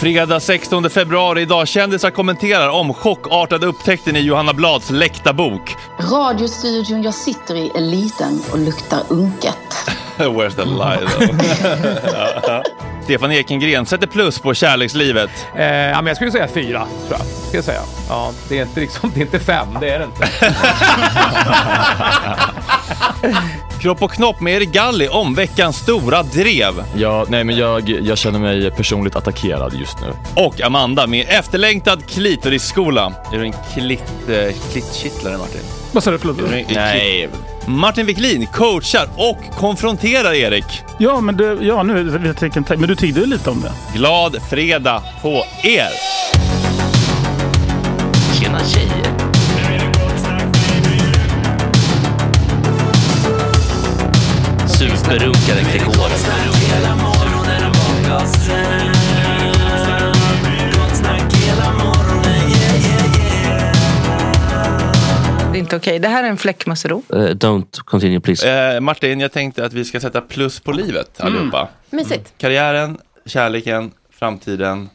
Fredag 16 februari idag. Kändisar kommenterar om chockartade upptäckten i Johanna Blads bok. Radiostudion jag sitter i är liten och luktar unket. Where's the lie though? Stefan Ekengren sätter plus på kärlekslivet. Eh, ja, men jag skulle säga fyra, tror jag. Ska jag säga. Ja, det är inte liksom, det är inte fem, det är det inte. Kropp och knopp med Erik Galli om veckans stora drev. Ja, nej men jag, jag känner mig personligt attackerad just nu. Och Amanda med efterlängtad klitorisskola. Är du en klitt, eh, klittkittlare Martin? Vad sa du? Förlåt. Nej. Martin Wiklin coachar och konfronterar Erik. Ja, men du, ja, nu jag inte. Men du tiggde lite om det. Glad fredag på er! Tjena tjejer! Superrunkare Gregor. Det är inte okej. Det här är en fläckmussero. Uh, don't continue please. Eh, Martin, jag tänkte att vi ska sätta plus på livet allihopa. Mysigt. Karriären, kärleken, framtiden,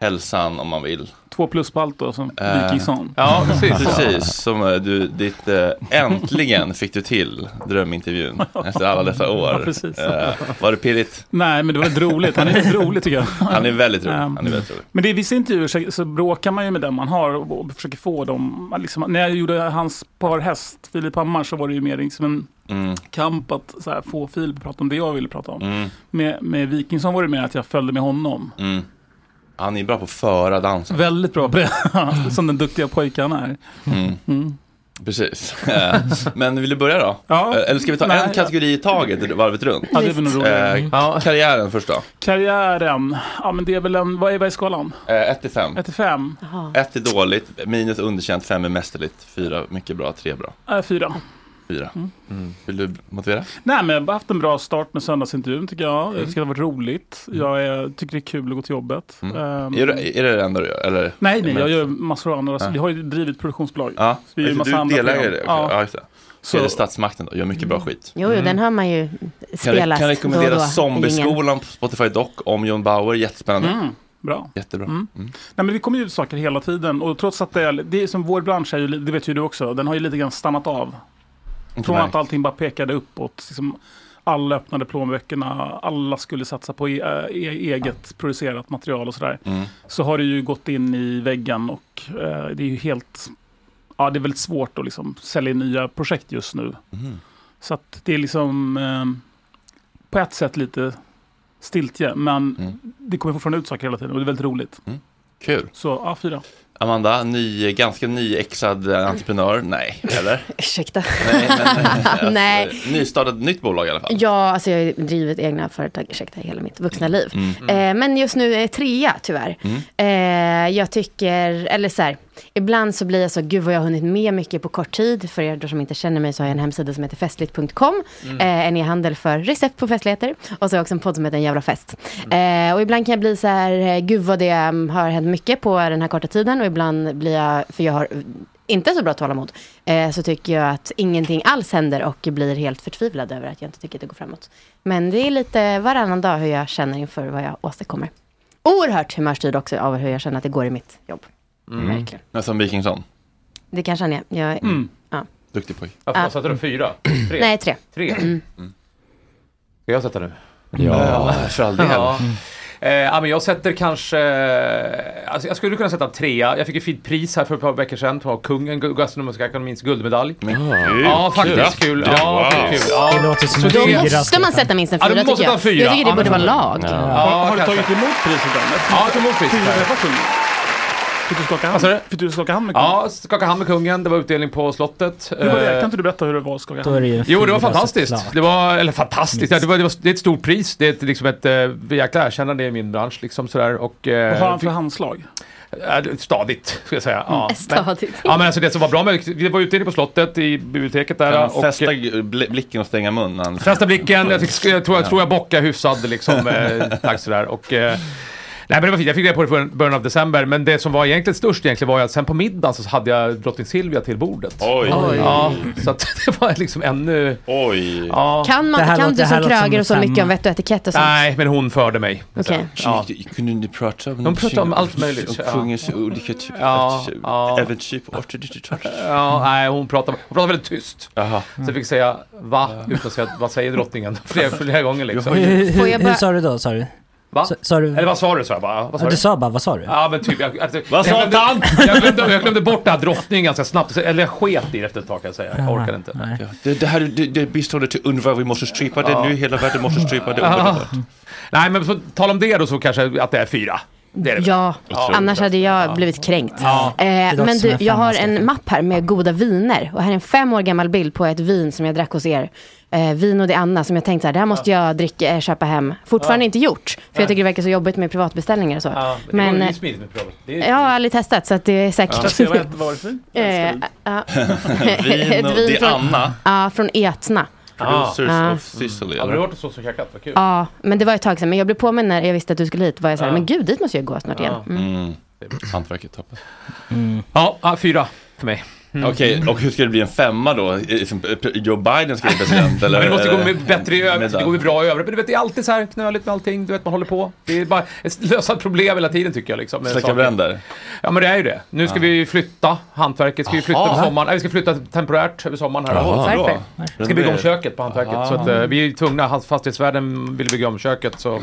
hälsan om man vill. Två plus på allt då, som Eh, Wikingsson. Ja, precis. Precis, som eh, du, ditt, eh, äntligen fick du till drömintervjun efter alla dessa år. Ja. Eh, var det pirrigt? Nej, men det var roligt. Han är väldigt rolig tycker jag. Han är väldigt rolig. Han är väldigt rolig. Men det är vissa intervjuer så, så bråkar man ju med den man har och, och försöker få dem. Liksom, när jag gjorde hans par häst, Filip Hammar, så var det ju mer liksom en Mm. kamp att här, få Filip att prata om det jag ville prata om. Mm. Med, med Wikingsson var det mer att jag följde med honom. Mm. Han är bra på att föra dansen. Väldigt bra på det, som den duktiga pojken han är. Mm. Mm. Precis. Eh, Men vill du börja då? Ja. Eh, Eller ska vi ta Nej, en kategori i taget varvet runt? Ja, det är väl. Eh, Karriären först då? Karriären, ja men det är väl en, vad är, vad är skalan? 1 till 5. 1 till 5? 1 är dåligt, minus underkänt, 5 är mästerligt, 4 mycket bra, 3 bra. Äh, fyra. 4. Mm. Vill du motivera? Nej men jag har haft en bra start med söndagsintervjun tycker jag. Jag tycker det har varit roligt. Jag är, tycker det är kul att gå till jobbet. Mm. Ehm, Är, det, är det det enda du gör? Eller? Nej, nej, jag gör massor av andra. Ja. Vi har ju drivit produktionsbolag. Ja, Så vi gör du massa är andra delägare i det? program. Ja. Ja. Just det. Så är det statsmakten då, gör mycket bra skit. Jo, jo, den har man ju Kan, spelat kan rekommendera då då. Zombieskolan på Spotify Doc om John Bauer, jättespännande. Mm, bra. Jättebra. Mm. Nej, men det kommer ju ut saker hela tiden och trots att det är, det är som vår bransch är ju, det vet ju du också, den har ju lite grann stannat av. Från att allting bara pekade uppåt. Liksom, alla öppnade plånböckerna, alla skulle satsa på e e eget producerat material och sådär. Mm. Så har det ju gått in i väggen och eh, det är ju helt, ja det är väldigt svårt att liksom sälja nya projekt just nu. Mm. Så att det är liksom eh, på ett sätt lite stiltje, men Mm. det kommer fortfarande ut saker hela tiden och det är väldigt roligt. Kul. Så ja, fyra. Amanda, ny, ganska nyexad eh, entreprenör? Nej, eller? Ursäkta. Nej, men, alltså, Nej. Nystartat nytt bolag i alla fall. Ja, alltså jag har drivit egna företag ursäkta, hela mitt vuxna liv. Mm. Eh, men just nu är trea tyvärr. Mm. Eh, jag tycker, eller så här, ibland så blir jag så, gud vad jag har hunnit med mycket på kort tid. För er som inte känner mig så har jag en hemsida som heter festligt.com. Mm. Eh, en e-handel för recept på festligheter. Och så har jag också en podd som heter En jävla fest. Eh, och ibland kan jag bli så här, eh, gud vad det mm, har hänt mycket på den här korta tiden. Och ibland blir jag, för jag har inte så bra tålamod, eh, så tycker jag att ingenting alls händer och blir helt förtvivlad över att jag inte tycker att det går framåt. Men det är lite varannan dag hur jag känner inför vad jag åstadkommer. Oerhört humörstyrd också av hur jag känner att det går i mitt jobb. Mm. Verkligen. Men som Wikingsson, Det kanske han är. Jag, Mm. ja. duktig pojke. Varför Ja. satte du fyra? Tre? Nej, tre. Tre? Mm. Ska jag sätta nu? Ja, för all del. Ja. Eh, ja, men jag sätter kanske, alltså jag skulle kunna sätta en trea. Jag fick ett fint pris här för ett par veckor sedan på kungen, Gastronomiska akademins guldmedalj. ja, faktiskt kul. Ja, Wow. kul. Ja. Det låter som det- fyra, Måste man sätta minst en Ja, du fyra måste tycker jag. fyra. Jag tycker det Ja, borde vara lag. Ja. har, har du tagit emot priset än? Ja, jag tog emot priset. Fick du skaka hand? Du? Fick du skaka hand med kungen? Ja, skaka hand med kungen. Det var utdelning på slottet. Hur var det? Eh, Kan inte du berätta hur det var att skaka hand? det Jo, det var fantastiskt. Det var, eller fantastiskt, ja, det, var, det, var, det är ett stort pris. Det är ett, liksom ett äh, jäkla erkännande i min bransch. Liksom, sådär, och, eh, Vad har han för handslag? Ja, Stadigt, ska jag säga. Ja. Men, Stadigt. ja, men alltså det som var bra med det var utdelning på slottet i biblioteket där. Kan han och, fästa bl- blicken och stänga munnen? Fästa blicken, jag, fick, jag, tror, jag tror jag bockade hyfsad liksom, eh, dags sådär. Och, eh, nej men det var fint, jag fick det på det i början av december. Men det som var egentligen störst egentligen var ju att sen på middagen så hade jag drottning Silvia till bordet. Oj. Ja, så att det var liksom ännu... Oj. Ja. Kan, man, kan låter- du som kröger och så mycket om vett och etikett och sånt? Nej, men hon förde mig. Okej. Ja. Kunde ni prata om De pratade om allt möjligt, Om kungens olika typer av ja. äventyr på 1800-talet? Ja, nej, hon pratade, hon pratade väldigt tyst. Jaha. Så jag fick säga va, utan att säga vad säger drottningen flera, flera gånger liksom. Hur, sa du då? Sa du? Va? Sa, sa du? Eller vad sa du, sa jag bara. Vad sa Ja, du? du sa bara, vad sa du? Ja men typ, jag, alltså, Vad jag, sa glömde, han? jag, glömde, jag glömde bort det här drottningen ganska snabbt, eller jag sket i det efter ett tag kan jag säga. Jag orkade inte. Ja, det, det här det, det biståndet till UNRWA, vi måste strypa det Ja. nu, hela världen måste strypa det Ja. omedelbart. Nej men på tal om det då så kanske att det är fyra. Det är det? Ja, Otroligt. annars hade jag blivit kränkt. Ja. Eh, men du, jag har en mapp här med goda viner. Och här är en fem år gammal bild på ett vin som jag drack hos er. Eh, Vino di Anna som jag tänkte så här, det här måste jag dricka, eh, köpa hem. Fortfarande inte gjort. För jag tycker det verkar så jobbigt med privatbeställningar och så. Ja, men, men det går eh, ju smidigt med provet. Det är jag har aldrig testat så att det är säkert. Jag ser vad det för vin? Eh, ja. Vino Ett vin di från- Anna. Ja, från Etna. Producers Ja. of Sicily. Ja, men det var inte så som käkat, vad kul. Ja, men det var ett tag sedan. Men jag blev påminn när jag visste att du skulle hit. Var jag så här, Ja. men gud, dit måste jag gå snart igen. Mm. Mm. Hantverket toppen. Ja, ja, fyra för mig. Mm. Okej, och hur ska det bli en femma då? Som Joe Biden ska bli president eller? Men det måste gå med bättre i övrigt, det går ju bra i övrigt. Men du vet, det är alltid så här knöligt med allting. Du vet, man håller på. Det är bara ett lösa problem hela tiden tycker jag. Liksom, Släcka bränder? Ja, men det är ju det. Nu ska Ja. vi flytta. Hantverket ska ju flytta Aha. över sommaren. Nej, vi ska flytta temporärt över sommaren här. Vi ska bygga om köket på hantverket. Ah. Så att, eh, vi är tvungna. Fastighetsvärden vill bygga om köket. Så,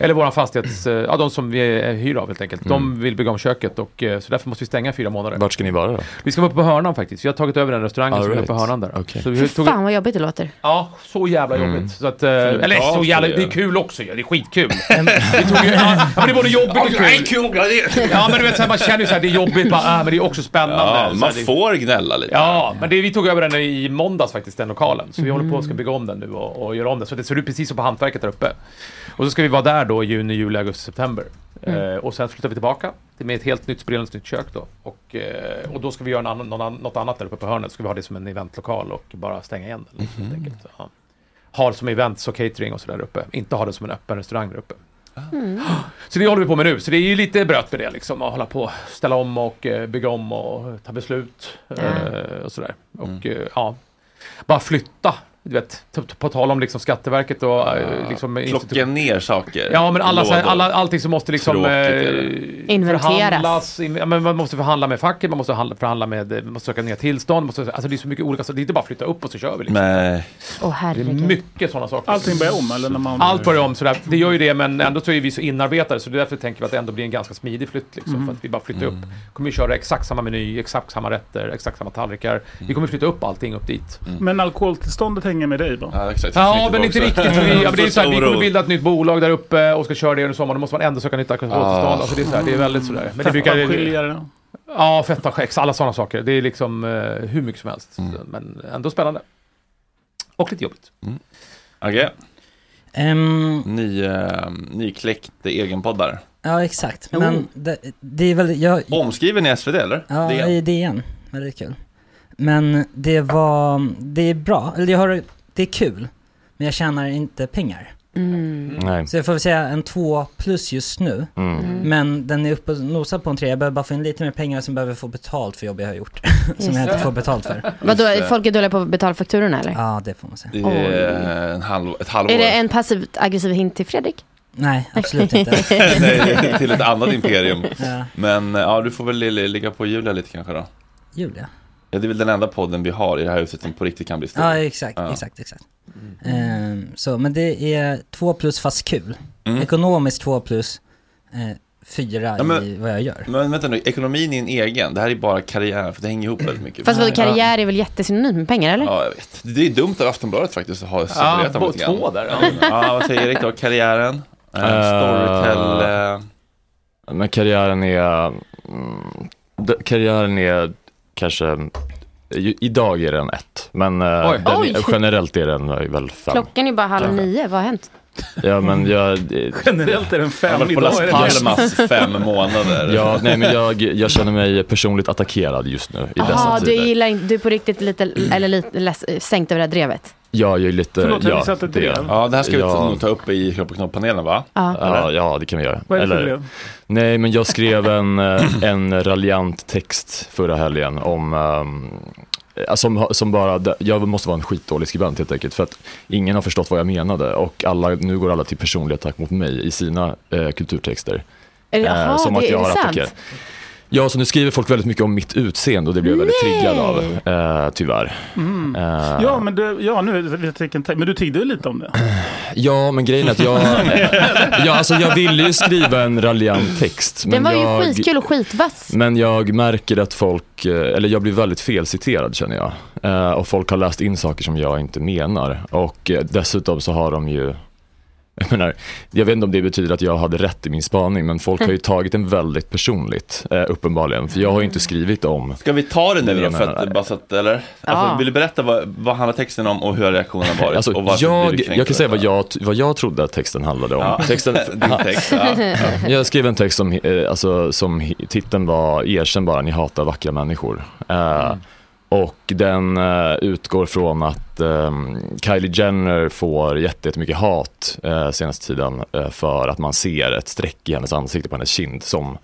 eller våran fastighets... eh, ja, de som vi eh, hyr av helt enkelt. De Mm. vill bygga om köket och eh, så därför måste vi stänga fyra månader. Vart ska ni vara då? Vi ska vara uppe på hörnan faktiskt. Vi har tagit över den restaurangen All som är right. uppe på hörnan där. Okej. Så vi tog, fan vad jobbigt det låter. Ja, så jävla Mm. jobbigt. Så att, eller så jävla, det. är kul också ju. Det är skitkul. vi tog ja, men det är både jobbigt och kul. Ja, men du vet, så här, man känner ju så här, det är jobbigt, bara, ah, men det är också spännande. Ja, Så man här, det- får gnälla lite. Ja, men det, vi tog över den i måndags faktiskt, den lokalen. Så vi håller på att ska bygga om den nu och, och göra om den. Så det ser ut precis som på hantverket där uppe. Och så ska vi vara där då i juni, juli, augusti, september. Eh, och sen flyttar vi tillbaka till med ett helt nytt sprillans nytt kök då. Och, eh, och då ska vi göra en annan, någon, något annat där uppe på hörnet. Ska vi ha det som en eventlokal och bara stänga igen den. Helt enkelt. Ja. Ha det som events och catering och så där uppe. Inte ha det som en öppen restaurang där uppe. Så det håller vi på med nu. Så det är ju lite bröt med det liksom. Att hålla på, ställa om och eh, bygga om och ta beslut. Eh, och sådär. Och eh, ja, bara flytta. Du vet, på tal om liksom Skatteverket och eh, liksom... Plocka ner saker. Ja, men alla, så här, alla, allting som måste liksom... Eh, är det. Inventeras. Förhandlas, in, ja, men man måste förhandla med facket, man måste handla, förhandla med, eh, man måste söka nya tillstånd. Måste, alltså det är så mycket olika saker. Det är inte bara flytta upp och så kör vi liksom. Nej. Åh Det är mycket sådana saker. Allting börjar om eller? När man... Allt börjar om sådär. Det gör ju det, men ändå så är vi så inarbetade så därför tänker vi att det ändå blir en ganska smidig flytt. Liksom, För att vi bara flyttar upp. Kommer ju köra exakt samma meny, exakt samma rätter, exakt samma tallrikar. Vi kommer flytta upp allting upp dit. Men alkoholtillståndet hänger med dig då? Ja, exakt. Ja, men inte riktigt. För vi, ja, men det är så här, vi kommer bilda ett nytt bolag där uppe och ska köra det under sommaren. Då måste man ändå söka nytt alkoholtillstånd. Ah. Alltså det, är så här, det är väldigt sådär. Men det brukar... Ja, fetta skäx, alla sådana saker. Det är liksom eh, hur mycket som helst. Mm. Men ändå spännande. Och lite jobbigt. Okej. Ehm, Ny, eh, nykläckt egenpoddar. ja, exakt. Men det, det är väl, jag, Omskriven i SVT eller? Ja, DN. i DN. Väldigt kul. Men det var, det är bra, eller jag har, det är kul. Men jag tjänar inte pengar. Mm. Nej. Så jag får väl säga en två plus just nu. Mm. Men den är uppe och nosar på en tre. Jag behöver bara få in lite mer pengar sen behöver få betalt för jobb jag har gjort. som jag inte får betalt för. Vadå, folk är dåliga på att betala fakturorna eller? Ja, det får man säga. Det är en halv, ett halvår. Är det en passivt aggressiv hint till Fredrik? Nej, absolut inte. Nej, till ett annat imperium. Ja. Men ja, du får väl li- ligga på Julia lite kanske då. Julia. Ja, det är väl den enda podden vi har i det här huset som på riktigt kan bli stor. Ja, exakt, Ja. exakt, exakt. Ehm, så, men det är två plus fast kul. Mm. Ekonomiskt två plus, eh, fyra Ja, men- i vad jag gör. Men vänta nu, ekonomin är en egen. Det här är bara karriär, för det hänger ihop väldigt mycket. Fast vadå, karriär är väl jättesynonymt med pengar eller? Ja, jag vet. Det är dumt av Aftonbladet faktiskt att ha separerat dem lite grann. två där. Ja, ja, vad säger Erik då? Karriären? Uh, Eh, Storytel? eh, Men karriären är, mm, karriären är kanske, ju- idag är den ett, men eh, Oj. den, Oj. generellt är den väl fem. Klockan är bara halv nio, vad har hänt? Ja men jag, Generellt är den fem, har varit på idag Las är det Palmas fem månader. ja, nej men jag, jag känner mig personligt attackerad just nu i dessa Jaha, du gillar du är på riktigt lite, eller lite less, sänkt över det här drevet? Ja, jag är lite, Förlåt, har ja, satt ett drev? Ja, det här ska vi Ja. nog ta upp i Kropp och Knopp-panelen va? Ja. Ja, ja, det kan vi göra. Vad är det för brev? Nej, men jag skrev en, eh, en raljant text förra helgen om eh, som, som bara, jag måste vara en skitdålig skribent helt enkelt för att ingen har förstått vad jag menade och alla, nu går alla till personlig attack mot mig i sina eh, kulturtexter. Är det, Eh, jaha, som att det, jag har attackerat. Ja, så nu skriver folk väldigt mycket om mitt utseende och det blir jag väldigt Nej. triggad av, eh, tyvärr. Mm. Eh, Ja, men, du, ja, nu men du tiggde ju lite om det. Ja, men grejen är att jag, ja, alltså jag ville ju skriva en raljant text. Den Men var ju jag, skitkul och skitvass. Men jag märker att folk, eh, eller jag blir väldigt felciterad känner jag. Eh, och folk har läst in saker som jag inte menar. Och eh, dessutom så har de ju Jag, menar, jag vet inte om det betyder att jag hade rätt i min spaning, men folk har ju tagit den väldigt personligt, eh, uppenbarligen. För jag har ju inte skrivit om... Ska vi ta det nu då? För eller att, bara så att, eller? Alltså, Ja. Vill du berätta vad, vad handlar texten om och hur har reaktionerna varit? Alltså, och jag, jag kan säga vad jag, vad jag trodde att texten handlade om. Ja. Texten, Din text, ja. Jag skrev en text som, eh, alltså, som titeln var Erkänn bara, ni hatar vackra människor. Eh, och den eh, utgår från att eh, Kylie Jenner får jätte- jättemycket hat eh, senaste tiden eh, för att man ser ett streck i hennes ansikte på hennes kind som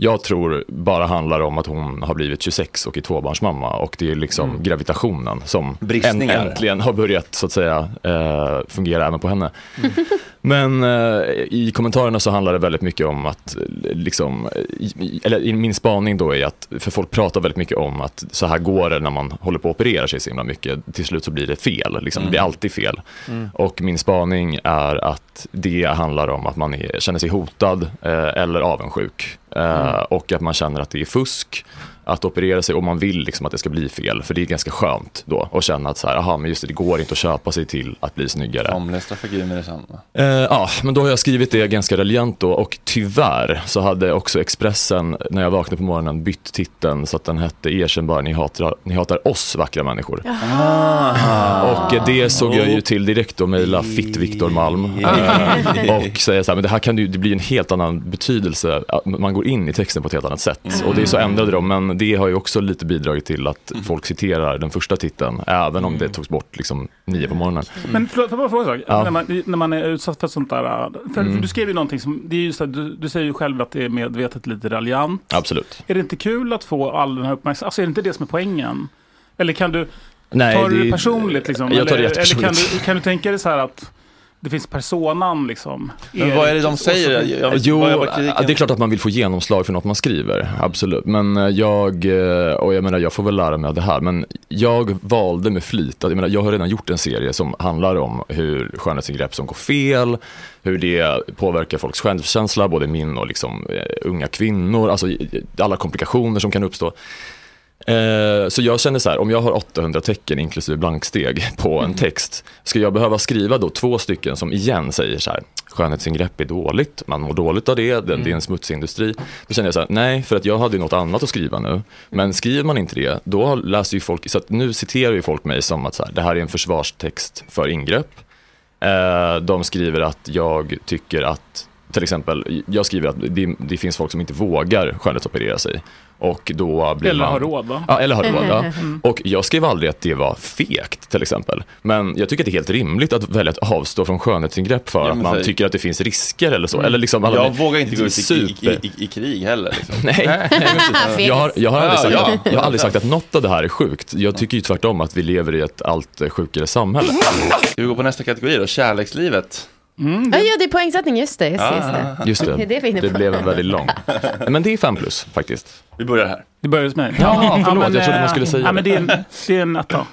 jag tror bara handlar om att hon har blivit 26 och är tvåbarnsmamma och det är liksom Mm. gravitationen som Bristningar. äntligen har börjat så att säga eh, fungera även på henne. Men eh, i kommentarerna så handlar det väldigt mycket om att, eh, liksom, i- eller i min spaning då är att, för folk pratar väldigt mycket om att så här går det när man håller på att operera sig så himla mycket. Till slut så blir det fel, liksom. det blir alltid fel. Mm. Och min spaning är att det handlar om att man är, känner sig hotad eh, eller avundsjuk. Mm. Och att man känner att det är fusk att operera sig och man vill liksom att det ska bli fel. För det är ganska skönt då att känna att så här, aha, men just det, det går inte att köpa sig till att bli snyggare. Gud med detsamma. Eh, ja, men då har jag skrivit det ganska raljant då och tyvärr så hade också Expressen när jag vaknade på morgonen bytt titeln så att den hette Erkänn bara ni hatar, ni hatar oss vackra människor. Och eh, det såg jag ju till direkt och mejla Fitt Viktor Malm eh, och säga så här, men det här kan ju, det blir en helt annan betydelse, man går in i texten på ett helt annat sätt. Och det är så ändrade de, men det har ju också lite bidragit till att folk citerar den första titeln, även om det togs bort liksom nio på morgonen. Men förlåt, får jag bara fråga en sak? Ja. När, man, när man är utsatt för sånt där. För, Mm. du skrev ju någonting som, det är just att du, du säger ju själv att det är medvetet lite raljant. Absolut. Är det inte kul att få all den här uppmärksamheten? Alltså är det inte det som är poängen? Eller kan du, Nej, tar du det- personligt liksom? Jag tar det eller, eller kan, jättepersonligt. du, kan du tänka dig så här att det finns personan liksom? Men vad är det de säger? Jag vet- Jo, vad är- vad kritiken- ja, det är klart att man vill få genomslag för något man skriver, absolut. Men eh, jag, eh, och jag menar jag får väl lära mig av det här, men jag valde med flit, jag, menar, jag har redan gjort en serie som handlar om hur skönhetsingrepp som går fel, hur det påverkar folks självkänsla, både min och liksom, eh, unga kvinnor, alltså alla komplikationer som kan uppstå. Eh, Så jag känner så här, om jag har 800 tecken inklusive blanksteg på en text, ska jag behöva skriva då två stycken som igen säger så här, skönhetsingrepp är dåligt, man mår dåligt av det, det, det är en smutsig industri. Då känner jag så här, nej, för att jag hade ju något annat att skriva nu. Men skriver man inte det, då läser ju folk, så nu citerar ju folk mig som att så här, det här är en försvarstext för ingrepp. Eh, de skriver att jag tycker att, till exempel, jag skriver att det, det finns folk som inte vågar skönhetsoperera sig. Och då blir Eller man, har råd, va? Ja, eller har råd. Ja. Mm. Och jag skrev aldrig att det var fekt till exempel. Men jag tycker att det är helt rimligt att välja att avstå från skönhetsingrepp för Ja, att man så- tycker att det finns risker eller så. Mm. Eller liksom alla, jag vågar inte gå ut i, super- i, i, i krig heller. Liksom. Nej, jag har, jag har, aldrig, sagt, Ja, ja. jag har aldrig sagt att något av det här är sjukt. Jag tycker ju tvärtom att vi lever i ett allt sjukare samhälle. Ska vi gå på nästa kategori då? Kärlekslivet. Ja, ja, det är poängsättning, just det. Just, det, just det. Just det, Det är det vi är inne det blev en väldigt lång. Men det är fem plus faktiskt. Vi börjar här. Det börjar hos mig. Ja, förlåt, men, jag trodde man eh, skulle säga ja, men det. det. Är en, det är en etta.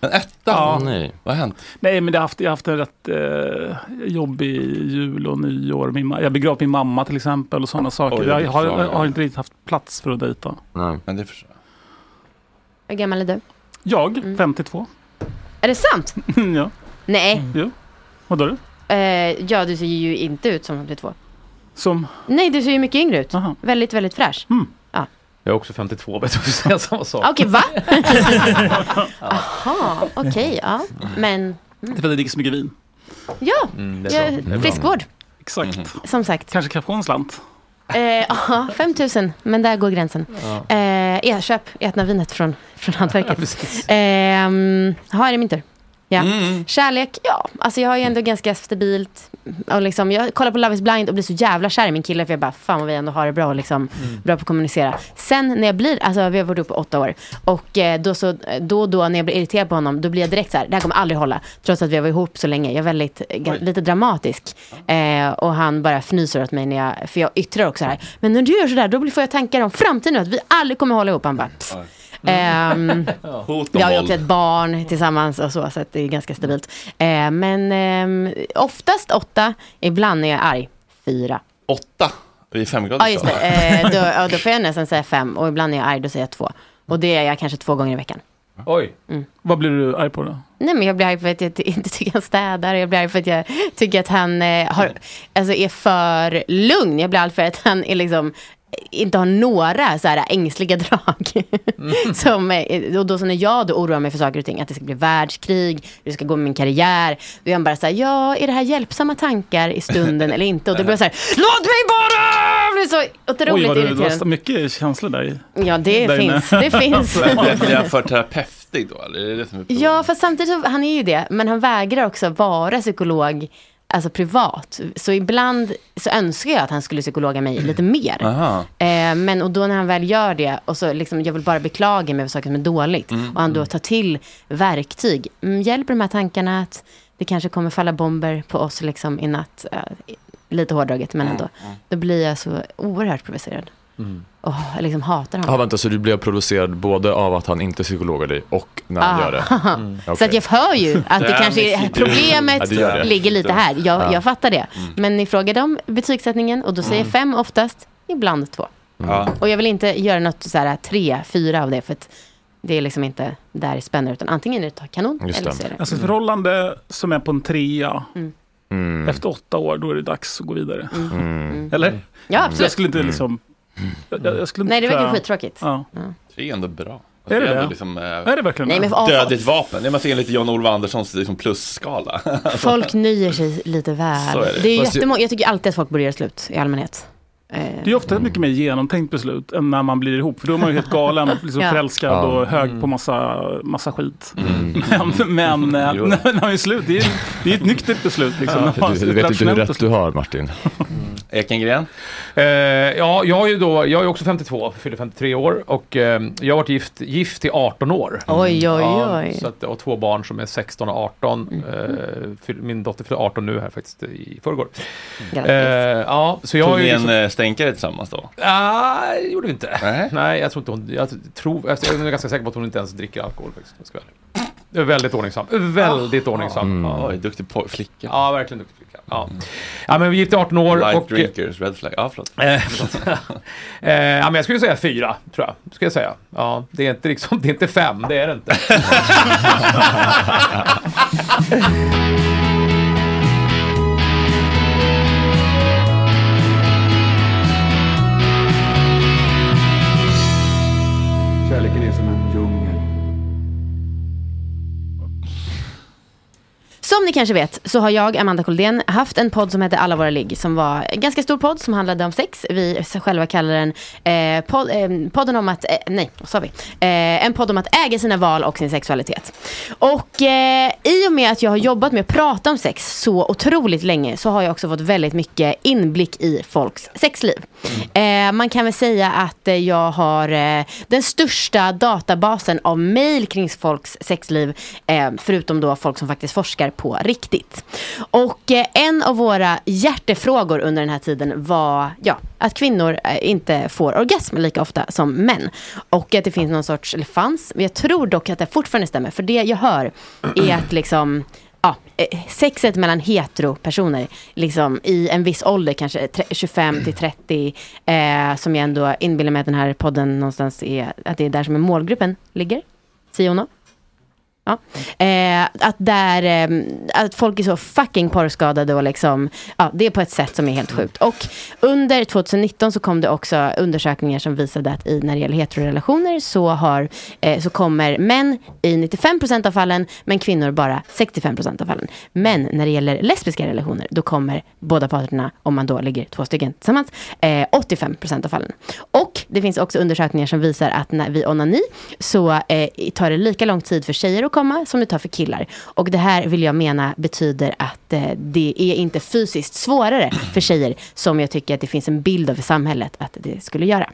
En etta? Ja. Nej. Vad har hänt? Nej, men det har haft, jag har haft en rätt eh, jobbig jul och nyår. Min, jag begravde min mamma till exempel och sådana saker. Oj, jag det har, jag. jag har inte riktigt haft plats för att dejta. Nej. Men det förstår jag. Hur gammal är du? Jag, 52. Är det sant? ja. Nej. Jo. Vadå? Eh, ja, du ser ju inte ut som 52. Som? Nej, du ser ju mycket yngre ut. Väldigt, väldigt fräsch. Ja. Jag är också 52, vet du säga samma sak. Okej, va? Jaha, okej, ja. Men, Det är för att det dricker så mycket vin. ja, Mm, ja friskvård. Exakt. Som sagt. Kanske kan jag få en slant. Eh, Ja, 5 000, men där går gränsen. Ja. Eh, jag köp ätna vinet från, från Ja, hantverket. precis. eh, har är det min tur? Ja. Mm. Kärlek, ja. Alltså jag har ju ändå ganska stabilt. Och liksom, jag kollar på Love is blind och blir så jävla kär i min kille. För jag bara, fan vad vi ändå har det bra. Och liksom, Mm. Bra på att kommunicera. Sen när jag blir, alltså vi har varit uppe åtta år. Och eh, då, så, då och då när jag blir irriterad på honom. Då blir jag direkt så här, det här kommer aldrig hålla. Trots att vi har varit ihop så länge. Jag är väldigt, ga- lite dramatisk. Eh, och han bara fnyser åt mig när jag, för jag yttrar också här. Men när du gör sådär, då får jag tankar om framtiden. Att vi aldrig kommer hålla ihop. Han bara, pff. Ehm, Hot om vi har ju också ett barn tillsammans och så, så att det är ganska stabilt. Eh, men ehm, oftast åtta, ibland är jag arg, fyra. Åtta? Vi är femgrader. Ja, just det. Eh, då, då får jag nästan säga fem och ibland är jag arg, då säger jag två. Och det är jag kanske två gånger i veckan. Oj. Vad blir du arg på då? Nej men jag blir arg för att jag inte tycker han städar. Jag blir arg för att jag tycker att han eh, har, alltså är för lugn. Jag blir arg för att han är liksom inte har några så här ängsliga drag. som, eh, och då så när jag då oroar mig för saker och ting, att det ska bli världskrig, hur det ska gå med min karriär. Då är han bara så här, ja, är det här hjälpsamma tankar i stunden eller inte? Och då blir jag så här, låt mig bara! Jag blir så otroligt Oj, vad du, du irriterad. har mycket känslor där i. Ja, det där inne. finns. Det finns. Blir han för terapeutig då? Eller är det det som är? Ja, fast samtidigt, så, han är ju det, men han vägrar också vara psykolog, alltså privat. Så ibland så önskar jag att han skulle psykologa mig lite mer. Eh, men och då när han väl gör det, och så liksom, jag vill bara beklaga mig för saker som är dåligt. Mm, Och han då tar till verktyg. Mm, hjälper de här tankarna att det kanske kommer falla bomber på oss liksom i natt. Eh, lite hårdraget, men ändå. Då blir jag så oerhört provocerad. Och jag liksom hatar honom. Ja, vänta, så du blev provocerad både av att han inte psykologar dig och när han Ah. gör det? Mm. Så att jag hör ju att det kanske är, problemet Ja, det gör det. ligger lite här. Jag, Ja. jag fattar det. Men ni frågade om betygssättningen och då säger jag fem oftast, ibland två. Ja. Och jag vill inte göra något så här tre, fyra av det för att det är liksom inte där det spänner utan antingen är det kanon Just eller så är det. Alltså ett förhållande som är på en trea, Mm. efter åtta år, då är det dags att gå vidare. Mm. Eller? Ja, absolut. Jag skulle inte liksom... Jag, jag skulle inte Nej, det verkar skittråkigt. Ja. Det är ändå bra. Är det ändå det? Liksom, eh, Är det verkligen Nej, det? men Dödligt vapen. Det är man ser lite John-Olof Anderssons liksom, plusskala. Folk nöjer sig lite väl. Så är det. det. är ju Fast jag- jättemånga, jag tycker alltid att folk borde göra slut i allmänhet. Eh, Det är ofta ett mycket mer genomtänkt beslut än när man blir ihop. För då är man ju helt galen, liksom Ja. förälskad Ja. och hög på massa, massa skit. Mm. Men, men eh, när man är slut, det är, det är ett nyktert beslut. Liksom, när man- Du, du vet inte hur rätt du har Martin. Ekengren? Eh, ja, jag är ju då, jag är också 52, fyller 53 år och eh, jag har varit gift, gift i 18 år. Oj, oj, Ja, oj. så att, och två barn som är 16 och 18. Eh, fyll- min dotter fyller 18 nu här faktiskt i förrgår. Grattis. Eh, ja, så jag Tog en liksom, eh, stänkare tillsammans då? Nej, det gjorde vi inte. Nej. Nej, jag tror inte hon, jag tror, jag är ganska säker på att hon inte ens dricker alkohol faktiskt. Jag. Det är Väldigt ordningsam. Väldigt ordningsam. Ja. Oj, duktig flicka. ja, verkligen duktig flicka. Ja. ja, men vi är gift i 18 år Light och... drinkers, red flag. Ja, förlåt. Eh, eh, ja, men jag skulle säga fyra, tror jag. Ska jag säga. Ja, det är inte liksom, det är inte fem, det är det inte. Som ni kanske vet så har jag, Amanda Koldén, haft en podd som hette Alla våra ligg som var en ganska stor podd som handlade om sex. Vi själva kallar den eh, pod, eh, podden om att, eh, nej, vad sa vi? Eh, en podd om att äga sina val och sin sexualitet. Och eh, i och med att jag har jobbat med att prata om sex så otroligt länge så har jag också fått väldigt mycket inblick i folks sexliv. Eh, man kan väl säga att eh, jag har eh, den största databasen av mejl kring folks sexliv, eh, förutom då folk som faktiskt forskar på riktigt. Och eh, en av våra hjärtefrågor under den här tiden var ja, att kvinnor eh, inte får orgasm lika ofta som män. Och att det finns någon sorts, eller fanns, men jag tror dock att det fortfarande stämmer, för det jag hör är att liksom Ja, eh, sexet mellan heteropersoner liksom, i en viss ålder, kanske 25 till 30, eh, som jag ändå inbillar mig att den här podden någonstans är, att det är där som är målgruppen ligger. Siono. Ja. Eh, att, där, eh, att folk är så fucking porrskadade och liksom, ja, det är på ett sätt som är helt sjukt. Och under 2019 så kom det också undersökningar som visade att i, när det gäller heterorelationer så, har, eh, så kommer män i 95% av fallen, men kvinnor bara 65% av fallen. Men när det gäller lesbiska relationer, då kommer båda parterna, om man då ligger två stycken tillsammans, eh, 85% av fallen. Och det finns också undersökningar som visar att när vi onani så eh, tar det lika lång tid för tjejer att komma som det tar för killar. Och det här vill jag mena betyder att eh, det är inte fysiskt svårare för tjejer som jag tycker att det finns en bild av i samhället att det skulle göra.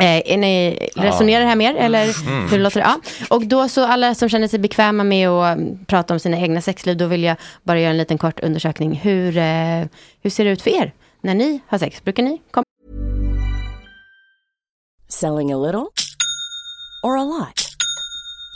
Eh, är ni, resonerar det här mer eller Mm. hur låter det? Ja. Och då så alla som känner sig bekväma med att mm, prata om sina egna sexliv, då vill jag bara göra en liten kort undersökning. Hur, eh, hur ser det ut för er när ni har sex? Brukar ni komma? Selling a little or a lot?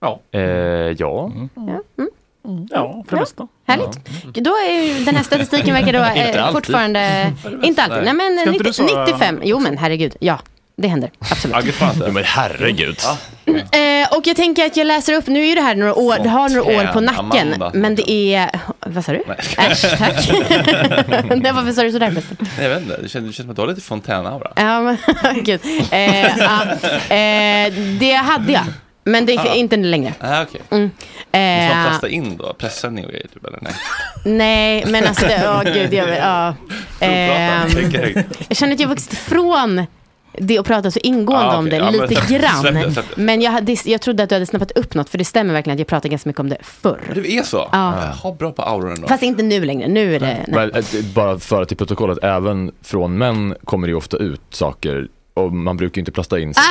Ja. Eh, ja. Ja, mm. Ja, för det mesta. Härligt. Då är ju den här statistiken verkar då Inte eh, fortfarande... Inte alltid. Nej, men Ska inte 90, du svara? 95. Jo men herregud. Ja, det händer. Absolut. Ja, men herregud. Eh, och jag tänker att jag läser upp, nu är det här några år, det har några år på nacken. Amanda. Men det är, vad sa du? Äsch, tack. Nej, varför sa du sådär förresten? Jag vet inte, det känns, det känns som att du har lite fontänaura. Ja, men gud. Eh, ja, eh, det hade jag. Men det är Ah. inte längre. Ah, okej. Mm. Måste man Eh, plasta in då? Pressning och grejer typ, eller nej? nej, men alltså, det, åh gud, jag, ja. Tänker högt. jag känner att jag vuxit ifrån det och pratat så ingående Ah, om okej. det, Ja, men lite släpp- grann. släpp det, släpp det. Men jag, hade, jag trodde att du hade snappat upp något, för det stämmer verkligen att jag pratade ganska mycket om det förr. Du är så? Ja. Jaha, bra på auran då. Fast inte nu längre, nu är det... Nej. Men, eh, bara för till protokollet, även från män kommer det ju ofta ut saker och man brukar ju inte plasta in sig.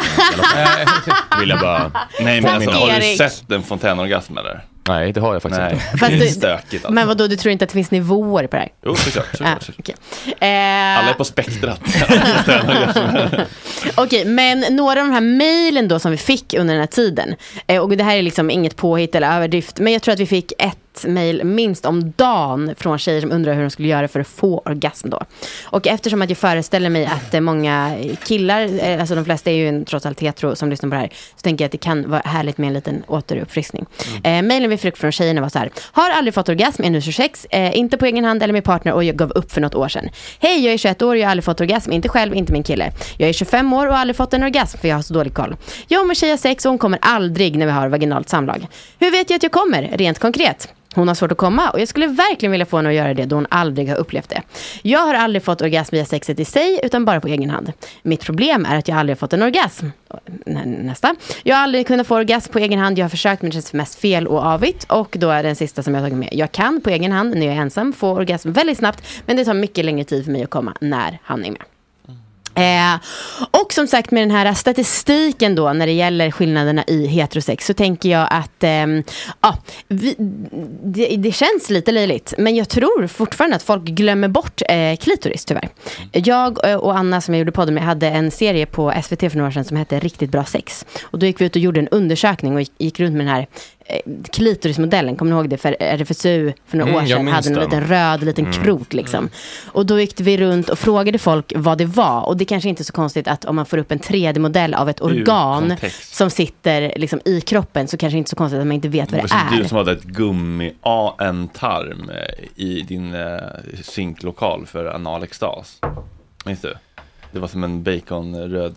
Vill jag bara... Nej, men alltså, har du sett en fontänorgasm eller? Nej, det har jag faktiskt Nej. inte. Fast det är du- stökigt alltså. Men vadå, du tror inte att det finns nivåer på det här? Jo, såklart. Såklart, såklart. okej. Eh, Alla är på spektrat. Okej, men några av de här mejlen då som vi fick under den här tiden. Eh, och det här är liksom inget påhitt eller överdrift. Men jag tror att vi fick ett mejl minst om dagen från tjejer som undrar hur de skulle göra för att få orgasm då. Och eftersom att jag föreställer mig att eh, många killar, eh, alltså de flesta är ju en, trots allt hetero som lyssnar på det här. Så tänker jag att det kan vara härligt med en liten återuppfriskning. Eh, mejlen vi fick från tjejerna var så här. Har aldrig fått orgasm, är nu 26, eh, inte på egen hand eller med partner och jag gav upp för något år sedan. Hej, jag är 21 år och jag har aldrig fått orgasm, inte själv, inte min kille. Jag är 25 år och har aldrig fått en orgasm för jag har så dålig koll. Jag och min tjej har sex och hon kommer aldrig när vi har vaginalt samlag. Hur vet jag att jag kommer, rent konkret? Hon har svårt att komma och jag skulle verkligen vilja få henne att göra det då hon aldrig har upplevt det. Jag har aldrig fått orgasm via sexet i sig utan bara på egen hand. Mitt problem är att jag aldrig har fått en orgasm. Nästa. Jag har aldrig kunnat få orgasm på egen hand. Jag har försökt men det känns mest fel och avigt. Och då är den sista som jag har tagit med. Jag kan på egen hand när jag är ensam få orgasm väldigt snabbt. Men det tar mycket längre tid för mig att komma när han är med. Eh, och som sagt med den här statistiken då när det gäller skillnaderna i heterosex så tänker jag att eh, ja, vi, det, det känns lite löjligt men jag tror fortfarande att folk glömmer bort eh, klitoris tyvärr. Jag eh, och Anna som jag gjorde podden med hade en serie på SVT för några år sedan som hette Riktigt bra sex. Och då gick vi ut och gjorde en undersökning och gick, gick runt med den här klitorismodellen, kommer ni ihåg det? För RFSU för några Mm, år sedan hade en den. liten röd liten Mm. krok liksom. Och då gick vi runt och frågade folk vad det var. Och det kanske inte är så konstigt att om man får upp en 3D-modell av ett organ som sitter liksom i kroppen så kanske det inte är så konstigt att man inte vet vad det Precis, är. Du som hade ett gummi, ja, en tarm eh, i din eh, synklokal för analextas. Minns du? Det var som en baconröd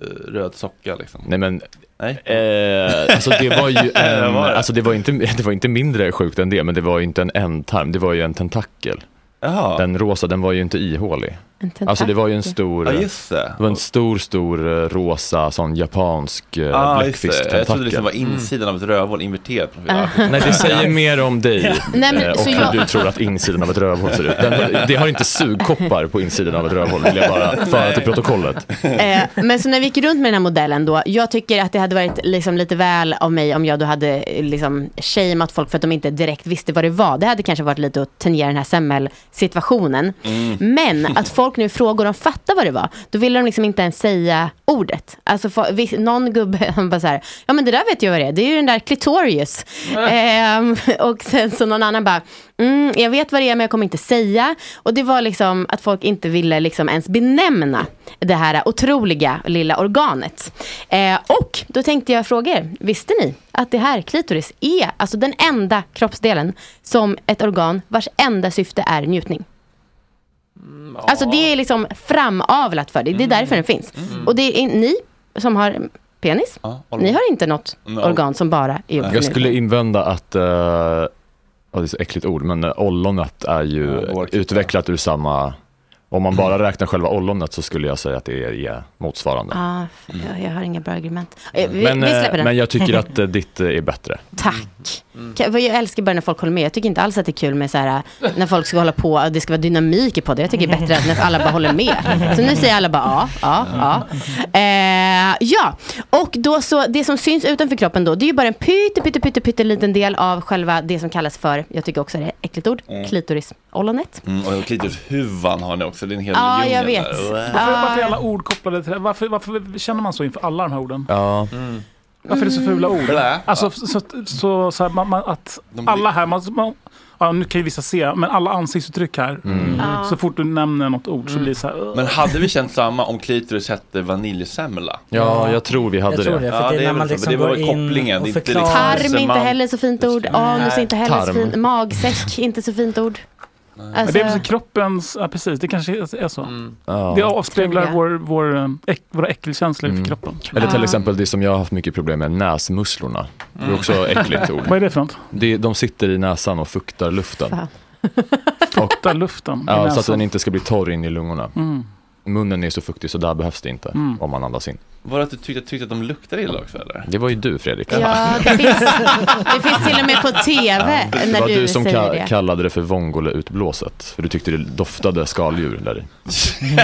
eh, röd socka liksom. Nej men, Nej. eh, alltså det var ju en, var det? alltså det var, inte, det var inte mindre sjukt än det, men det var ju inte en ändtarm, det var ju en tentakel. Jaha. Den rosa, den var ju inte ihålig. En Alltså det var ju en stor, just det. var en stor, stor eh, rosa sån japansk eh, Ah, det. Jag trodde bläckfisktentakel. det liksom var insidan av ett rövhål inverterat. Ah. Nej, det säger mer om dig Nej, men eh, och hur jag- du tror att insidan av ett rövhål ser ut. Den, det har inte sugkoppar på insidan av ett rövhål, vill jag bara föra till protokollet. Eh, men så när vi gick runt med den här modellen då, jag tycker att det hade varit liksom lite väl av mig om jag då hade liksom shameat folk för att de inte direkt visste vad det var. Det hade kanske varit lite att tangera den här semmelsituationen. Men att folk nu frågar och de fattar vad det var, då ville de liksom inte ens säga ordet. Alltså för, någon gubbe, han bara så här, ja men det där vet jag vad det är, det är ju den där clitorius. Ehm, och sen så någon annan bara, mm, jag vet vad det är men jag kommer inte säga. Och det var liksom att folk inte ville liksom ens benämna det här otroliga lilla organet. Eh, och då tänkte jag fråga er, visste ni att det här klitoris är alltså den enda kroppsdelen som ett organ vars enda syfte är njutning? Alltså det är liksom framavlat för det, det är därför den finns. Och det är ni som har penis, ollon. ni har inte något Mm, organ som bara är Jag skulle invända att, uh, ja, det är så äckligt ord, men ollonet är ju utvecklat ur samma, om man bara räknar själva ollonet så skulle jag säga att det är, motsvarande. Ah, jag, jag har inga bra argument. Eh, vi, men, vi eh, släpper den. men jag tycker att eh, ditt är bättre. Tack. Ka- vad Jag älskar bara när folk håller med. Jag tycker inte alls att det är kul med så här, när folk ska hålla på och det ska vara dynamik i podden. Jag tycker det är bättre att när alla bara håller med. Så nu säger alla bara ja, ja, ja. Eh, ja, och då så, det som syns utanför kroppen då, det är ju bara en pytte, pytte, pytte, pytte liten del av själva det som kallas för, jag tycker också det är ett äckligt ord, Mm. klitorisollonet. Mm, och klitorishuvan har ni också, det är en hel Ja, djungel jag vet. där. Varför, varför är alla ord kopplade till det? Varför, varför känner man så inför alla de här orden? Ja. Varför är det så fula ord? Blä. Alltså så, så, så, så här, man, man, att De blir- alla här, man, man, ja, nu kan ju vissa se, men alla ansiktsuttryck här, Mm. Ja. så fort du nämner något ord så blir det så här, Men hade vi känt samma om klitoris hette vaniljsemla? Ja, jag tror vi hade Jag tror det, för Ja, det är det är när väl man så, liksom men det var går in kopplingen, och det är inte förklarar. liksom- Tarm är inte man- heller så fint ord, anus är inte heller så Tarm. fint, magsäck inte så fint ord. Alltså, det är så kroppens, ja precis, det kanske är så. Ja. Det avspeglar vår, vår, eh, äck, våra äckelkänslor Mm. för kroppen. Eller till exempel det som jag har haft mycket problem med, näsmusslorna. Det är också ett äckligt ord. Vad är det för något? Det, de sitter i näsan och fuktar luften. Fan. Fukta luften Ja, så att den inte ska bli torr in i lungorna. Mm. Munnen är så fuktig så där behövs det inte Mm. om man andas in. Var det att du tyckte, tyckte att de luktade illa också eller? Det var ju du Fredrik. Ja, det finns, det finns till och med på tv Det när var du, du som säger ka- det. kallade det för vongole-utblåset. För du tyckte det doftade skaldjur där i.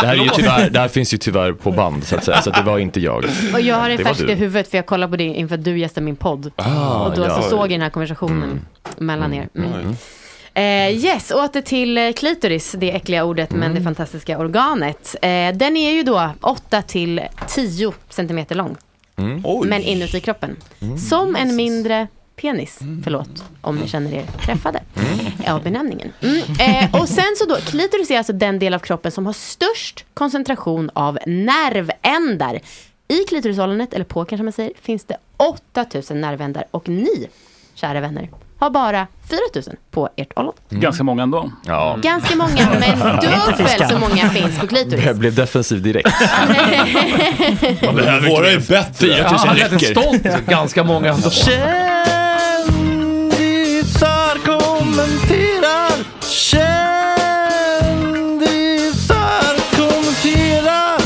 Det här, är ju tyvärr, det här finns ju tyvärr på band så att säga, så att det var inte jag. Och jag har det Det färskt i huvudet för jag kollade på det inför att du gästade min podd. Ah, och då ja. så såg jag den här konversationen mellan er. Mm. Eh, yes, åter till eh, klitoris, det äckliga ordet men Mm. det fantastiska organet. Eh, den är ju då 8 till 10 centimeter lång. Mm. Men inuti kroppen. Som en mindre penis. Förlåt om ni känner er träffade av benämningen. Mm. Eh, och sen så då, klitoris är alltså den del av kroppen som har störst koncentration av nervändar. I klitorisollonet, eller på kanske man säger, finns det 8000 nervändar och ni, kära vänner, har bara 4000 på ert ollon. Ganska många ändå. Ja. Ganska många, men dubbelt så många finns på klitoris. Jag blev defensiv direkt. Våra är bättre. 4000 Ja, han lät räcker. stolt. Ganska många ändå. Kändisar kommenterar Kändisar kommenterar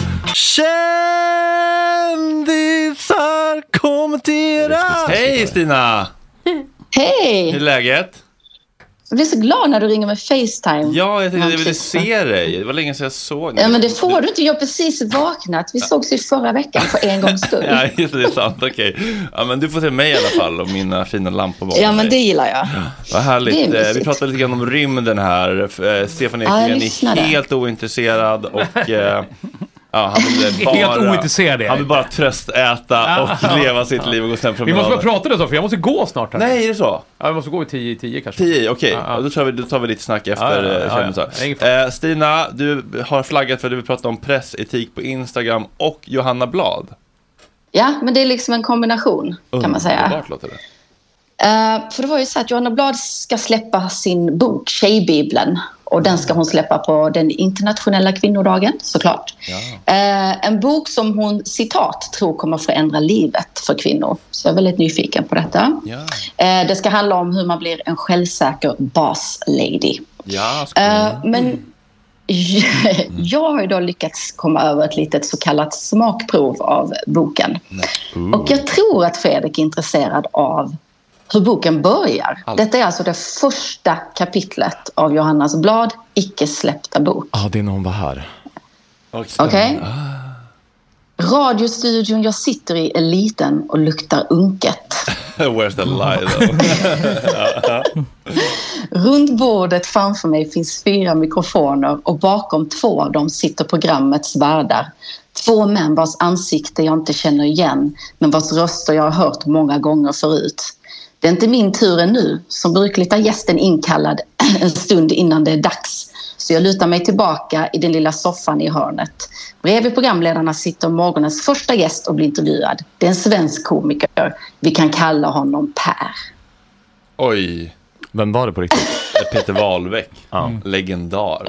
Kändisar kommenterar Hej Stina! Hej! Hur är läget? Jag blir så glad när du ringer med Facetime. Ja, jag tänkte jag ville se dig. Det var länge sedan jag såg dig. Ja, men det får du inte. Jag har precis vaknat. Vi sågs ju förra veckan för en gångs skull. Ja, just det, är sant. Okej. Ja, men du får se mig i alla fall och mina fina lampor bakom Ja, men det gillar jag. Vad Det härligt. är Eh, Vi pratade lite grann om rymden här. Eh, Stefan Ja, jag Ekengren är helt ointresserad och eh, ja, han vill bara, Helt ointresserad Han vill bara tröstäta och leva sitt liv och gå sen Vi måste bara promenader. prata lite så, för jag måste gå snart. Här. Nej, är det så? Ja, vi måste gå i 10 i 10 kanske. 10, okej. Ja, då, tar vi, då tar vi lite snack efter Ja, ja, ja, eh, ja, kändisar. Eh, Stina, du har flaggat för att du vill prata om pressetik på Instagram och Johanna Blad. Ja, men det är liksom en kombination kan man säga. Underbart låter det. Eh, för det var ju så att Johanna Blad ska släppa sin bok Tjejbibeln. Och den ska hon släppa på den internationella kvinnodagen såklart. Eh, en bok som hon citat tror kommer förändra livet för kvinnor. Så jag är väldigt nyfiken på detta. Eh, det ska handla om hur man blir en självsäker boss lady. Ja, Eh, men jag har ju då lyckats komma över ett litet så kallat smakprov av boken. Och jag tror att Fredrik är intresserad av hur boken börjar. Allt. Detta är alltså det första kapitlet av Johannas blad, icke släppta bok. Ja, det är när hon var här. Okej? Radiostudion jag sitter i är liten och luktar unket. Where's the lie though? Runt bordet framför mig finns fyra mikrofoner och bakom två av dem sitter programmets värdar. Två män vars ansikte jag inte känner igen men vars röster jag har hört många gånger förut. Det är inte min tur ännu. Som brukligt är gästen inkallad en stund innan det är dags. Så jag lutar mig tillbaka i den lilla soffan i hörnet. Bredvid programledarna sitter morgonens första gäst och blir intervjuad. Det är en svensk komiker. Vi kan kalla honom Per. Oj. Vem var det på riktigt? Peter Wahlbeck. Legendar.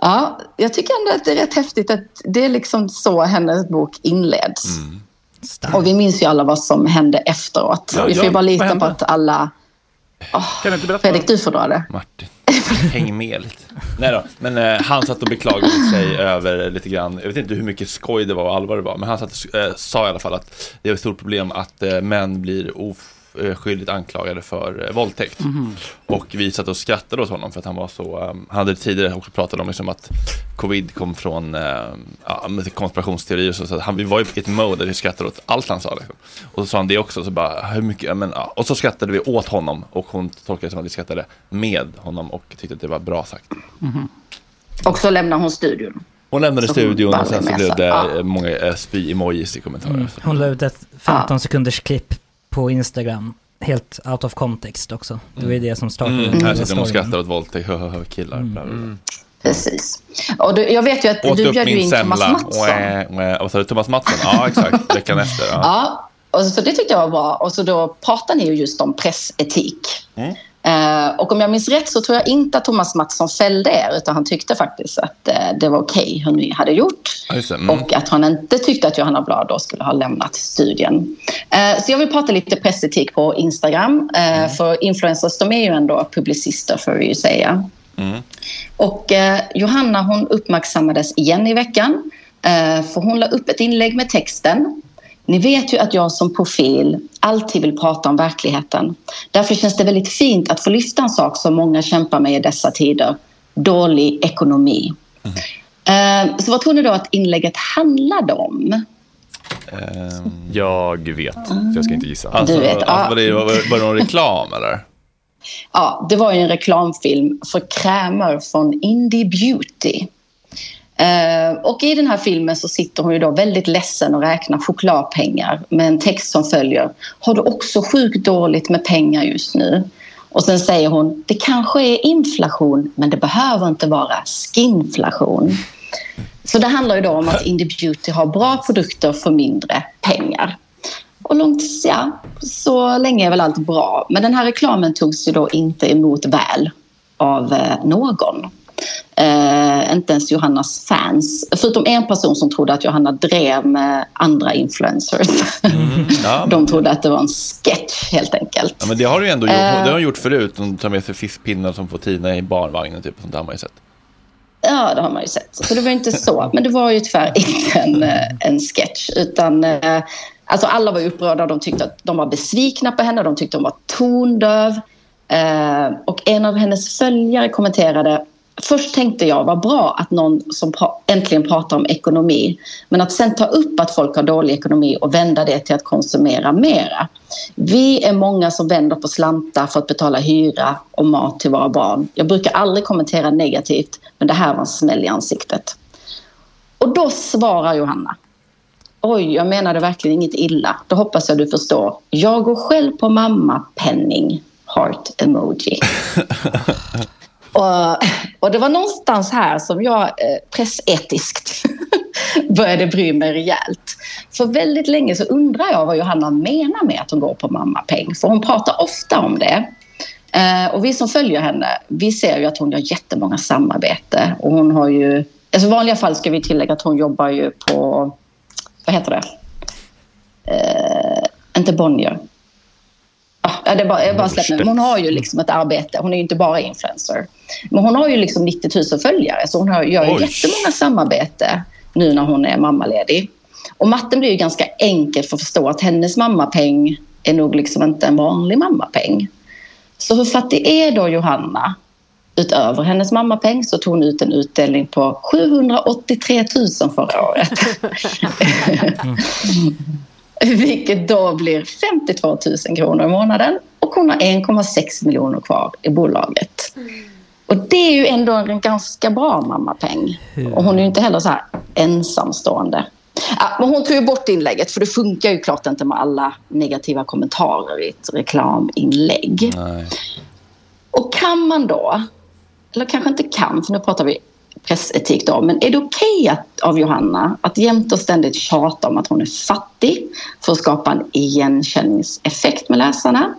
Ja, jag tycker ändå att det är rätt häftigt att det är liksom så hennes bok inleds. Och vi minns ju alla vad som hände efteråt. Ja, vi får ju bara lita på att alla... Kan du inte berätta? Fredrik, du får dra det. Martin. Häng med lite. Nej då, men eh, han satt och beklagade sig över lite grann, jag vet inte hur mycket skoj det var och allvar det var, men han satt och eh, sa i alla fall att det är ett stort problem att eh, män blir oskyldigt anklagade för eh, våldtäkt. Mhm. Och vi satt och skrattade åt honom för att han var så, eh, han hade tidigare också pratat om liksom att covid kom från eh, ja, konspirationsteorier och så, så att han, vi var ju i ett mode där vi skrattade åt allt han sa. Liksom. Och så sa han det också, så bara, hur mycket, ja, men, ja. och så skrattade vi åt honom och hon tolkade det som att vi skrattade med honom och tyckte att det var bra sagt. Och så lämnar hon studion. Hon lämnade Så studion hon och sen så blev det Ja. eh, många eh, spy-emojis i kommentarer. Mm. Hon la ut ett 15 sekunders klipp på Instagram. Helt out of context också. Det var ju det som startade Mm. Här sitter de och skrattar åt våldtäkt, hö, hö, hö, killar. bla, bla, bla. Precis. Och du, jag vet ju att Åt du bjöd ju in Thomas semla. Mattsson. Wä, wä. Vad sa du, Thomas Mattsson? Ja, exakt. Veckan efter. Ja. Ja, och så det tyckte jag var bra. Och så då pratar ni ju just om pressetik. Mm. Eh, och om jag minns rätt så tror jag inte att Thomas Mattsson fällde er utan han tyckte faktiskt att eh, det var okej hur ni hade gjort. Mm. Och att han inte tyckte att Johanna Blad då skulle ha lämnat studien. Eh, så jag vill prata lite pressetik på Instagram. Eh, För influencers de är ju ändå publicister får vi ju säga. Mm. Och Johanna hon uppmärksammades igen i veckan. För hon la upp ett inlägg med texten. Ni vet ju att jag som profil alltid vill prata om verkligheten. Därför känns det väldigt fint att få lyfta en sak som många kämpar med i dessa tider. Dålig ekonomi. Eh, så vad tror ni då att inlägget handlade om? Jag vet, så jag ska inte gissa. Alltså, Du vet, alltså, var, det, var, var det någon reklam eller? Ja, det var ju en reklamfilm för krämer från Indie Beauty. Eh, och i den här filmen så sitter hon ju då väldigt ledsen och räknar chokladpengar med en text som följer. Har du också sjukt dåligt med pengar just nu? Och sen säger hon, det kanske är inflation men det behöver inte vara skinflation. Så det handlar ju då om att Indie Beauty har bra produkter för mindre pengar. Och långt, ja, så länge är väl allt bra. Men den här reklamen togs ju då inte emot väl av eh, någon. Eh, inte ens Johannas fans. Förutom en person som trodde att Johanna drev med andra influencers. Ja, De trodde att det var en sketch helt enkelt. ja, men det har du ändå gjort, Eh. det har hon gjort förut. De tar med sig fiskpinnar som får tina i barnvagnen typ. Sånt har man ju sett. Ja, det har man ju sett. Så det var inte så. Men det var ju tyvärr inte en, eh, en sketch. Utan, eh, alltså alla var upprörda. De tyckte att de var besvikna på henne. De tyckte hon var tondöv. Eh, och en av hennes följare kommenterade Först tänkte jag, vad bra att någon som pra- äntligen pratar om ekonomi. Men att sen ta upp att folk har dålig ekonomi och vända det till att konsumera mera. Vi är många som vänder på slantar för att betala hyra och mat till våra barn. Jag brukar aldrig kommentera negativt, men det här var en smäll i ansiktet. Och då svarar Johanna. Oj, jag menade verkligen inget illa. Då hoppas jag du förstår. Jag går själv på mamma-penning. Heart-emoji. Och, och det var någonstans här som jag eh, pressetiskt började bry mig rejält. För väldigt länge så undrar jag vad Johanna menar med att hon går på mammapeng. För hon pratar ofta om det. Eh, och vi som följer henne, vi ser ju att hon gör jättemånga samarbete. Och hon har ju, alltså i vanliga fall ska vi tillägga att hon jobbar ju på, vad heter det? Eh, inte Bonnier. Ja, det är bara, jag bara släpper mig. Men hon har ju liksom ett arbete. Hon är ju inte bara influencer. Men hon har ju liksom 90 000 följare så hon har, gör ju Oj. jättemånga samarbete nu när hon är mammaledig. Och matten blir ju ganska enkel för att förstå att hennes mammapeng är nog liksom inte en vanlig mammapeng. Så hur fattig är då Johanna? Utöver hennes mammapeng så tog hon ut en utdelning på 783 000 förra året. Vilket då blir 52 000 kronor i månaden och hon har 1,6 miljoner kvar i bolaget. Och det är ju ändå en ganska bra mammapeng. Och hon är ju inte heller så här ensamstående. Ja, men hon tog ju bort inlägget för det funkar ju klart inte med alla negativa kommentarer i ett reklaminlägg. Och kan man då, eller kanske inte kan, för nu pratar vi pressetik då, men är det okej okay av Johanna att jämt och ständigt tjata om att hon är fattig för att skapa en igenkänningseffekt med läsarna?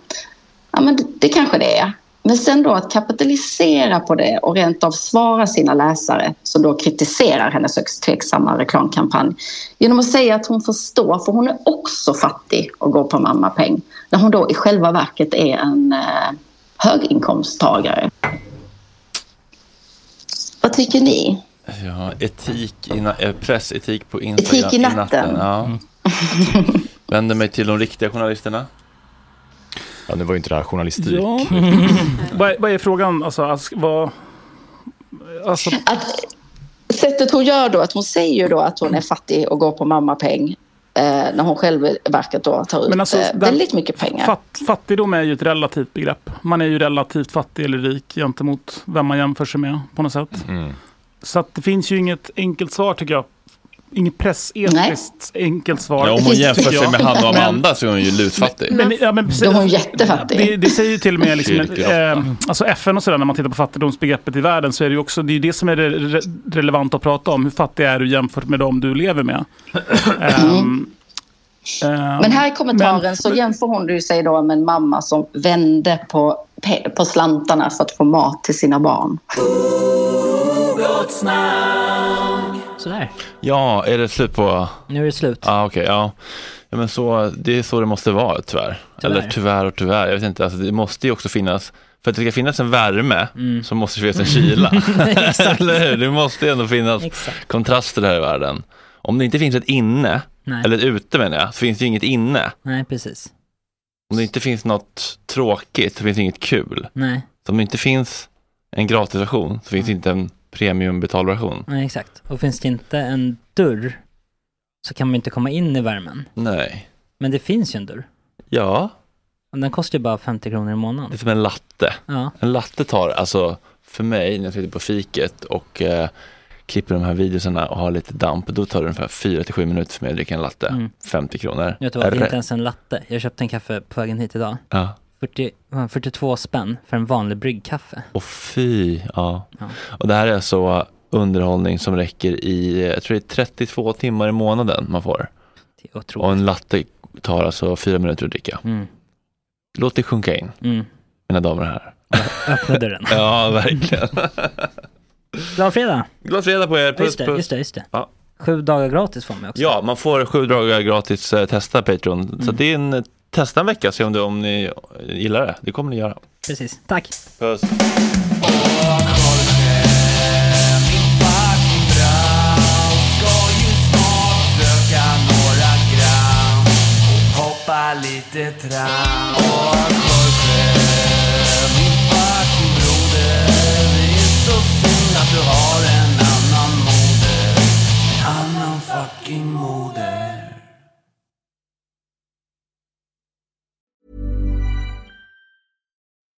Ja, men det, det kanske det är. Men sen då att kapitalisera på det och rent av svara sina läsare som då kritiserar hennes högst tveksamma reklamkampanj genom att säga att hon förstår, för hon är också fattig och går på mammapeng, när hon då i själva verket är en eh, höginkomsttagare. Vad tycker ni? Ja, etik i eh, pressetik på Instagram Etik i natten. Ja. Vänder mig till de riktiga journalisterna. Ja, nu var ju inte det här journalistik. Ja. vad, är- vad är frågan? Alltså, alltså, vad, alltså, Sättet hon gör då, att hon säger då att hon är fattig och går på mammapeng när hon själv i verket då tar ut Men alltså, eh, den- väldigt mycket pengar. fatt, fattigdom är ju ett relativt begrepp. Man är ju relativt fattig eller rik gentemot vem man jämför sig med på något sätt. Mm. Så att det finns ju inget enkelt svar tycker jag. Inget pressetiskt enkelt svar. Ja, om hon jämför sig med Hanna och Amanda så är hon ju lutfattig. Men, ja, men precis, Då är hon jättefattig. Det, det säger ju till och med liksom, eh, alltså FN och sådär när man tittar på fattigdomsbegreppet i världen så är det ju också det, är det som är det re- relevant att prata om. Hur fattig är du jämfört med dem du lever med? Ehm, Men här i kommentaren men- så jämför hon ju sig då med en mamma som vände på, på slantarna för att få mat till sina barn. Sådär. Ja, är det slut på... Nu är det slut. Ja, okej. ja. ja, men så, det är så det måste vara tyvärr. Tyvärr. Eller tyvärr och tyvärr. Jag vet inte, alltså, det måste ju också finnas, för att det ska finnas en värme Mm. så måste det finnas en kyla. Exakt. Eller hur? Det måste ju ändå finnas Exakt. kontraster här i världen. Om det inte finns ett inne, Nej. eller ett ute menar jag, så finns det ju inget inne. Nej, precis. Om det inte finns något tråkigt så finns det inget kul. Nej, Så om det inte finns en gratisversion så finns det inte en premiumbetalversion. nej exakt. Och finns det inte en dörr så kan man inte komma in i värmen. Nej. Men det finns ju en dörr. Ja, Och den kostar ju bara 50 kronor i det är månaden. som en latte. Ja. En latte tar, alltså för mig när jag sitter på fiket och eh, klipper de här videorna och har lite damp, då tar det ungefär 4-7 minuter för mig att dricka en latte. Mm. 50 kronor. Jag tror att det Är inte ens en latte. Jag köpte en kaffe på vägen hit idag. Ja. 40, vad, 42 spänn för en vanlig bryggkaffe. Och fy, ja. Ja. Och det här är så underhållning som räcker i, jag tror det är 32 timmar i månaden man får. Och en latte tar alltså fyra minuter att dricka. Mm. Låt det sjunka in, Mm. mina damer och herrar. Öppna dörren. Ja, verkligen. Glad fredag! Glad fredag på er, puss Just det, puss. just det, just det. Ja. Sju dagar gratis får man också. Ja, man får sju dagar gratis eh, testa Patreon. Mm. Så det är en testa en vecka, se om, det, om ni gillar det. Det kommer ni göra. Precis. Tack! Puss. Lite tram